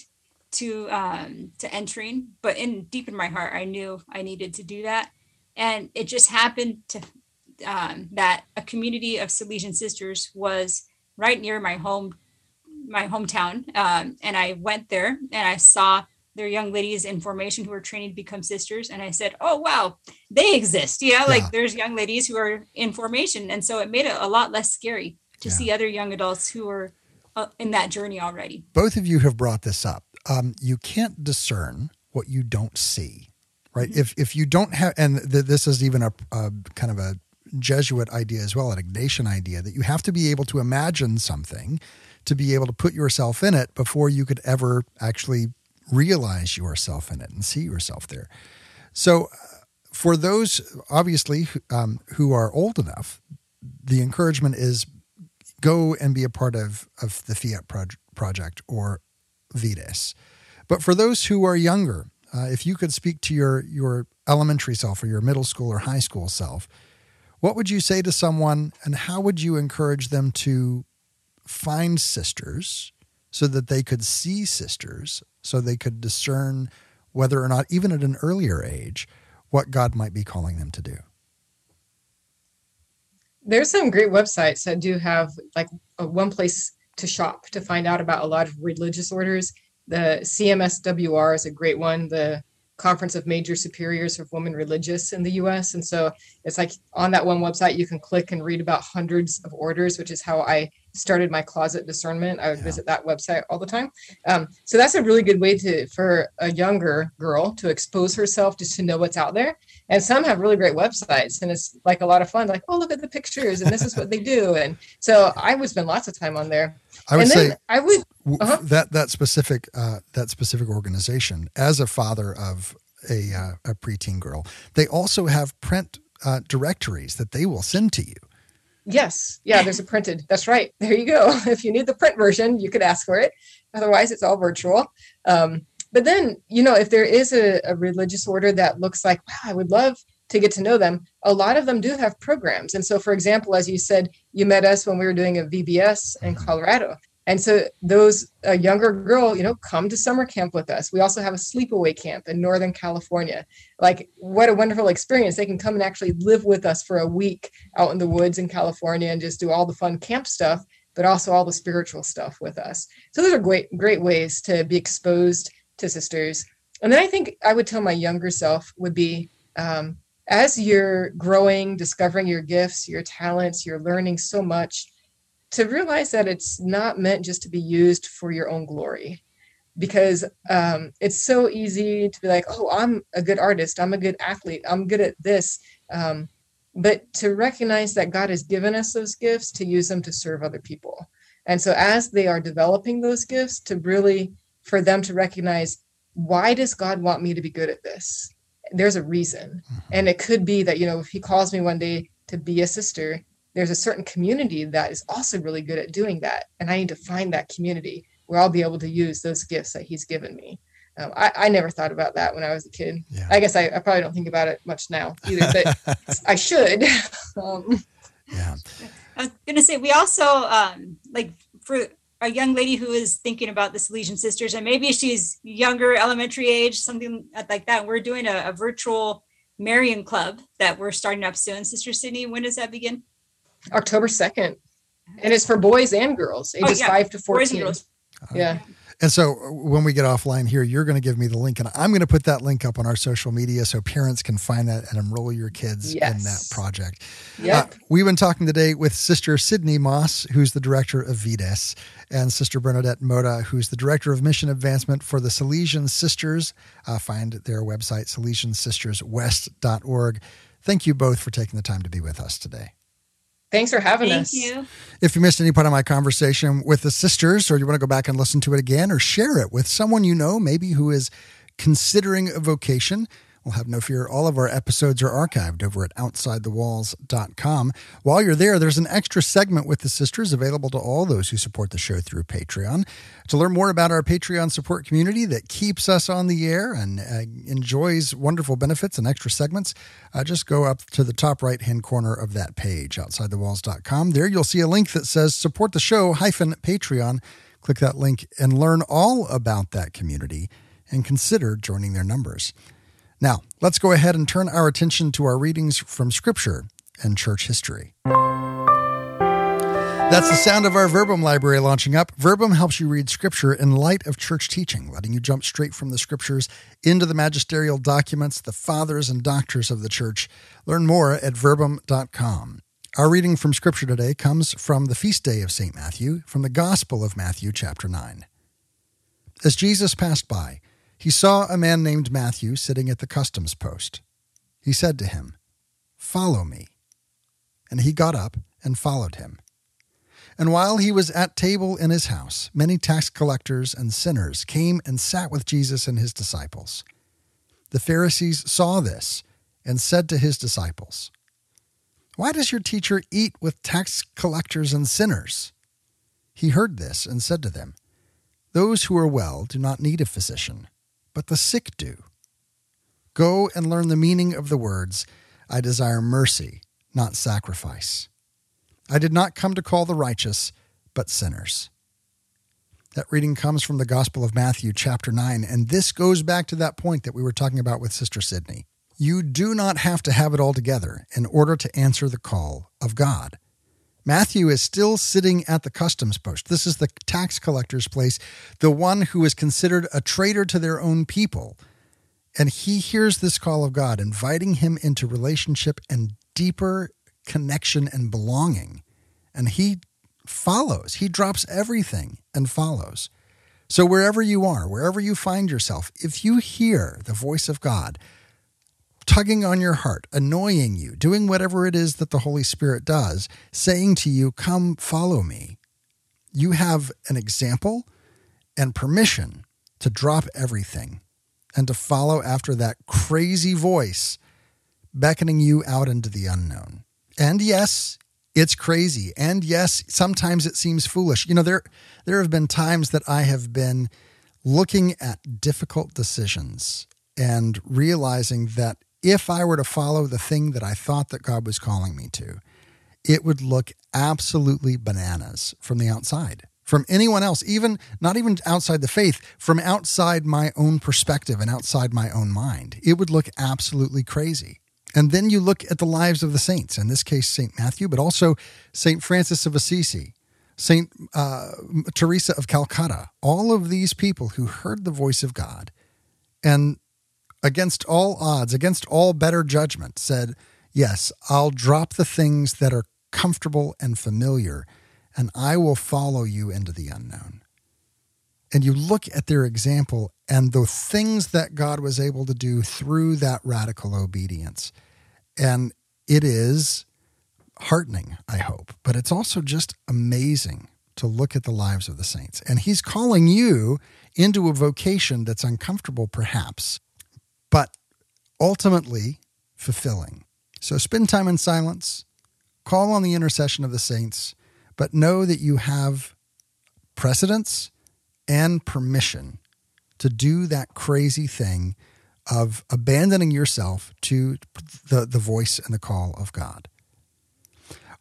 S3: to um, to entering, but in deep in my heart, I knew I needed to do that, and it just happened to um, that a community of Salesian sisters was right near my home my hometown, um, and I went there and I saw there are young ladies in formation who are training to become sisters and i said oh wow they exist yeah, yeah. like there's young ladies who are in formation and so it made it a lot less scary to yeah. see other young adults who are uh, in that journey already
S1: both of you have brought this up um, you can't discern what you don't see right mm-hmm. if if you don't have and th- this is even a, a kind of a jesuit idea as well an ignatian idea that you have to be able to imagine something to be able to put yourself in it before you could ever actually realize yourself in it and see yourself there. So, uh, for those obviously um, who are old enough, the encouragement is go and be a part of, of the Fiat project or Vides. But for those who are younger, uh, if you could speak to your, your elementary self or your middle school or high school self, what would you say to someone and how would you encourage them to find sisters so that they could see sisters so they could discern whether or not, even at an earlier age, what God might be calling them to do.
S2: There's some great websites that do have like a, one place to shop to find out about a lot of religious orders. The CMSWR is a great one. The Conference of Major Superiors of Women Religious in the US. And so it's like on that one website, you can click and read about hundreds of orders, which is how I started my closet discernment. I would yeah. visit that website all the time. Um, so that's a really good way to for a younger girl to expose herself just to know what's out there. And some have really great websites, and it's like a lot of fun. Like, oh, look at the pictures, and this is what they do. And so I would spend lots of time on there.
S1: I would say
S2: I would
S1: uh-huh. that that specific uh, that specific organization. As a father of a uh, a preteen girl, they also have print uh, directories that they will send to you
S2: Yes. Yeah, there's a printed. That's right. There you go. If you need the print version, you could ask for it. Otherwise, it's all virtual. Um, but then, you know, if there is a, a religious order that looks like, wow, I would love to get to know them, a lot of them do have programs. And so, for example, as you said, you met us when we were doing a VBS in mm-hmm. Colorado. And so those a younger girl, you know, come to summer camp with us. We also have a sleepaway camp in Northern California. Like what a wonderful experience. They can come and actually live with us for a week out in the woods in California and just do all the fun camp stuff, but also all the spiritual stuff with us. So those are great great ways to be exposed to sisters. And then I think I would tell my younger self would be um, as you're growing, discovering your gifts, your talents, you're learning so much to realize that it's not meant just to be used for your own glory. Because um, it's so easy to be like oh i'm a good artist. I'm a good athlete. I'm good at this. Um, but to recognize that god has given us those gifts to use them to serve other people. And so as they are developing those gifts to really for them to recognize why does God want me to be good at this? There's a reason. Mm-hmm. And it could be that, you know, if he calls me one day to be a sister, there's a certain community that is also really good at doing that. And I need to find that community where I'll be able to use those gifts that he's given me. Um, I, I, never thought about that when I was a kid. Yeah. I guess I, I, probably don't think about it much now either, but I should. um,
S3: yeah. I was going to say, we also, um, like, for a young lady who is thinking about the Salesian Sisters, and maybe she's younger, elementary age, something like that. We're doing a, a virtual Marian Club that we're starting up soon. Sister Sydney, when does that begin?
S2: October 2nd. And it's for boys and girls, ages oh, yeah. 5 to 14. Uh-huh. Yeah.
S1: And so when we get offline here, you're going to give me the link, and I'm going to put that link up on our social media so parents can find that and enroll your kids yes. in that project.
S2: Yep. Uh,
S1: we've been talking today with Sister Sydney Moss, who's the director of VIDES, and Sister Bernadette Mota, who's the director of mission advancement for the Salesian Sisters. Uh, find their website, salesiansisterswest.org. Thank you both for taking the time to be with us today.
S2: Thanks for having
S3: Thank
S2: us.
S3: You.
S1: If you missed any part of my conversation with the sisters, or you want to go back and listen to it again, or share it with someone you know, maybe who is considering a vocation, well, have no fear. All of our episodes are archived over at OutsideTheWalls.com. While you're there, there's an extra segment with the sisters available to all those who support the show through Patreon. To learn more about our Patreon support community that keeps us on the air and uh, enjoys wonderful benefits and extra segments, uh, just go up to the top right hand corner of that page, OutsideTheWalls.com. There you'll see a link that says support the show hyphen Patreon. Click that link and learn all about that community and consider joining their numbers. Now, let's go ahead and turn our attention to our readings from Scripture and church history. That's the sound of our Verbum library launching up. Verbum helps you read Scripture in light of church teaching, letting you jump straight from the Scriptures into the magisterial documents, the fathers and doctors of the church. Learn more at verbum.com. Our reading from Scripture today comes from the feast day of St. Matthew, from the Gospel of Matthew, chapter 9. As Jesus passed by, he saw a man named Matthew sitting at the customs post. He said to him, Follow me. And he got up and followed him. And while he was at table in his house, many tax collectors and sinners came and sat with Jesus and his disciples. The Pharisees saw this and said to his disciples, Why does your teacher eat with tax collectors and sinners? He heard this and said to them, Those who are well do not need a physician but the sick do. Go and learn the meaning of the words, I desire mercy, not sacrifice. I did not come to call the righteous, but sinners. That reading comes from the Gospel of Matthew, chapter 9, and this goes back to that point that we were talking about with Sister Sydney. You do not have to have it all together in order to answer the call of God. Matthew is still sitting at the customs post. This is the tax collector's place, the one who is considered a traitor to their own people. And he hears this call of God, inviting him into relationship and deeper connection and belonging. And he follows, he drops everything and follows. So, wherever you are, wherever you find yourself, if you hear the voice of God, tugging on your heart, annoying you, doing whatever it is that the Holy Spirit does, saying to you, Come follow me, you have an example and permission to drop everything and to follow after that crazy voice beckoning you out into the unknown. And yes, it's crazy. And yes, sometimes it seems foolish. You know, there there have been times that I have been looking at difficult decisions and realizing that if I were to follow the thing that I thought that God was calling me to, it would look absolutely bananas from the outside. From anyone else, even not even outside the faith, from outside my own perspective and outside my own mind, it would look absolutely crazy. And then you look at the lives of the saints, in this case, St. Matthew, but also St. Francis of Assisi, St. Uh, Teresa of Calcutta, all of these people who heard the voice of God and against all odds, against all better judgment, said, Yes, I'll drop the things that are comfortable and familiar, and I will follow you into the unknown. And you look at their example and the things that God was able to do through that radical obedience. And it is heartening, I hope, but it's also just amazing to look at the lives of the saints. And he's calling you into a vocation that's uncomfortable, perhaps, but ultimately fulfilling. So spend time in silence, call on the intercession of the saints, but know that you have precedence and permission to do that crazy thing of abandoning yourself to the, the voice and the call of God.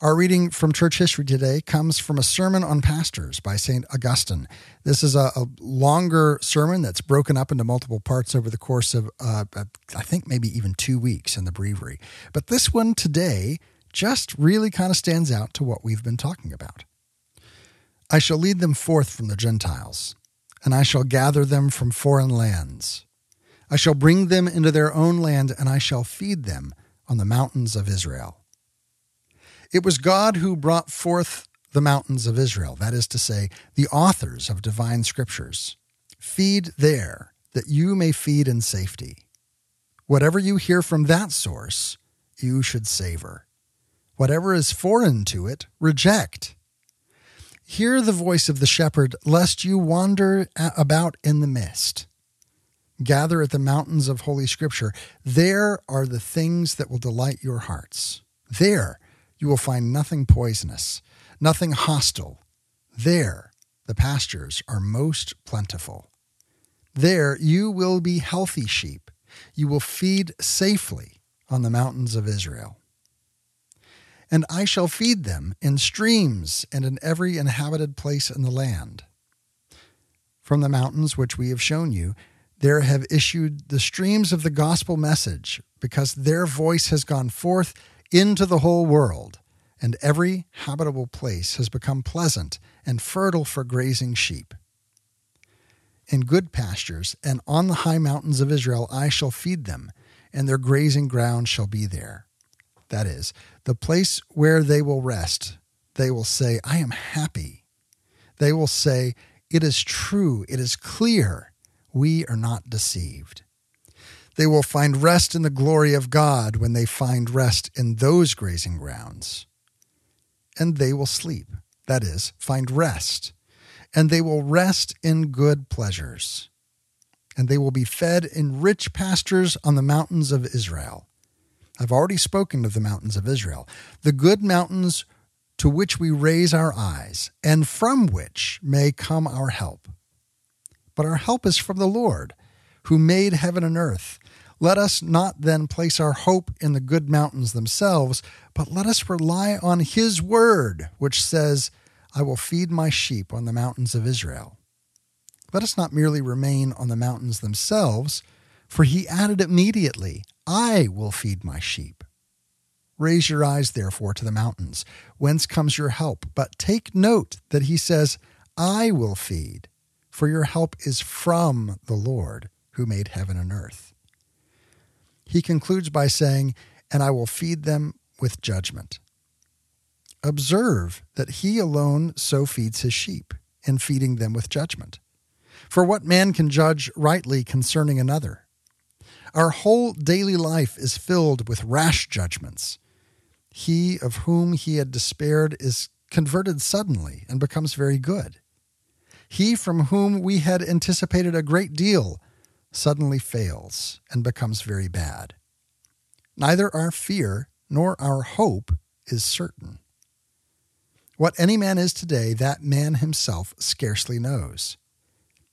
S1: Our reading from church history today comes from a sermon on pastors by St. Augustine. This is a, a, longer sermon that's broken up into multiple parts over the course of, uh, I think, maybe even two weeks in the breviary. But this one today just really kind of stands out to what we've been talking about. I shall lead them forth from the Gentiles, and I shall gather them from foreign lands. I shall bring them into their own land, and I shall feed them on the mountains of Israel. It was God who brought forth the mountains of Israel, that is to say, the authors of divine scriptures. Feed there, that you may feed in safety. Whatever you hear from that source, you should savor. Whatever is foreign to it, reject. Hear the voice of the shepherd, lest you wander about in the mist. Gather at the mountains of Holy Scripture. There are the things that will delight your hearts. There you will find nothing poisonous, nothing hostile. There the pastures are most plentiful. There you will be healthy sheep. You will feed safely on the mountains of Israel. And I shall feed them in streams and in every inhabited place in the land. From the mountains which we have shown you, there have issued the streams of the gospel message, because their voice has gone forth into the whole world, and every habitable place has become pleasant and fertile for grazing sheep. In good pastures and on the high mountains of Israel I shall feed them, and their grazing ground shall be there. That is, the place where they will rest. They will say, I am happy. They will say, It is true, it is clear, we are not deceived. They will find rest in the glory of God when they find rest in those grazing grounds. And they will sleep, that is, find rest, and they will rest in good pleasures. And they will be fed in rich pastures on the mountains of Israel. I've already spoken of the mountains of Israel, the good mountains to which we raise our eyes, and from which may come our help. But our help is from the Lord, who made heaven and earth. Let us not then place our hope in the good mountains themselves, but let us rely on His word, which says, I will feed my sheep on the mountains of Israel. Let us not merely remain on the mountains themselves, for He added immediately, I will feed my sheep. Raise your eyes, therefore, to the mountains, whence comes your help. But take note that He says, I will feed, for your help is from the Lord who made heaven and earth. He concludes by saying, And I will feed them with judgment. Observe that he alone so feeds his sheep, in feeding them with judgment. For what man can judge rightly concerning another? Our whole daily life is filled with rash judgments. He of whom he had despaired is converted suddenly and becomes very good. He from whom we had anticipated a great deal suddenly fails and becomes very bad. Neither our fear nor our hope is certain. What any man is today, that man himself scarcely knows.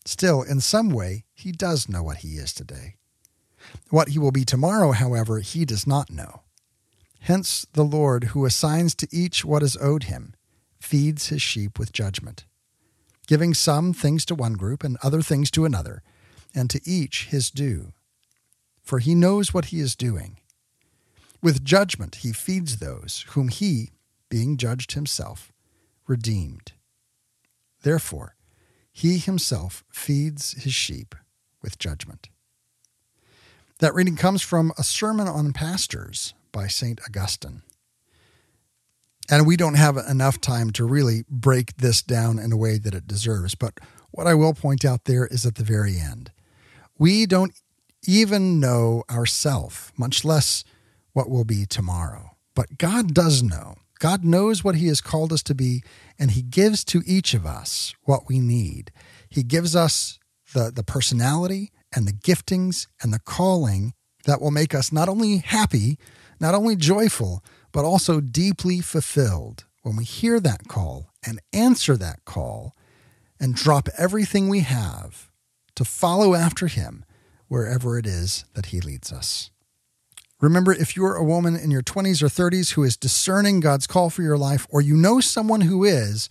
S1: Still, in some way, he does know what he is today. What he will be tomorrow, however, he does not know. Hence, the Lord, who assigns to each what is owed him, feeds his sheep with judgment, giving some things to one group and other things to another and to each his due. For he knows what he is doing. With judgment he feeds those whom he, being judged himself, redeemed. Therefore, he himself feeds his sheep with judgment. That reading comes from a sermon on pastors by St. Augustine. And we don't have enough time to really break this down in a way that it deserves, but what I will point out there is at the very end. We don't even know ourselves, much less what will be tomorrow. But God does know. God knows what He has called us to be, and He gives to each of us what we need. He gives us the, the personality and the giftings and the calling that will make us not only happy, not only joyful, but also deeply fulfilled when we hear that call and answer that call and drop everything we have to follow after Him wherever it is that He leads us. Remember, if you're a woman in your 20s or 30s who is discerning God's call for your life, or you know someone who is,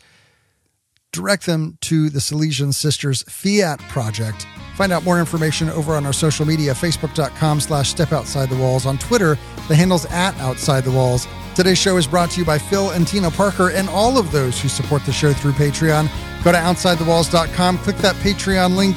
S1: direct them to the Salesian Sisters Fiat Project. Find out more information over on our social media, facebook.com slash step outside the walls. On Twitter, the handle's at outside the walls. Today's show is brought to you by Phil and Tina Parker and all of those who support the show through Patreon. Go to outsidethewalls.com, click that Patreon link,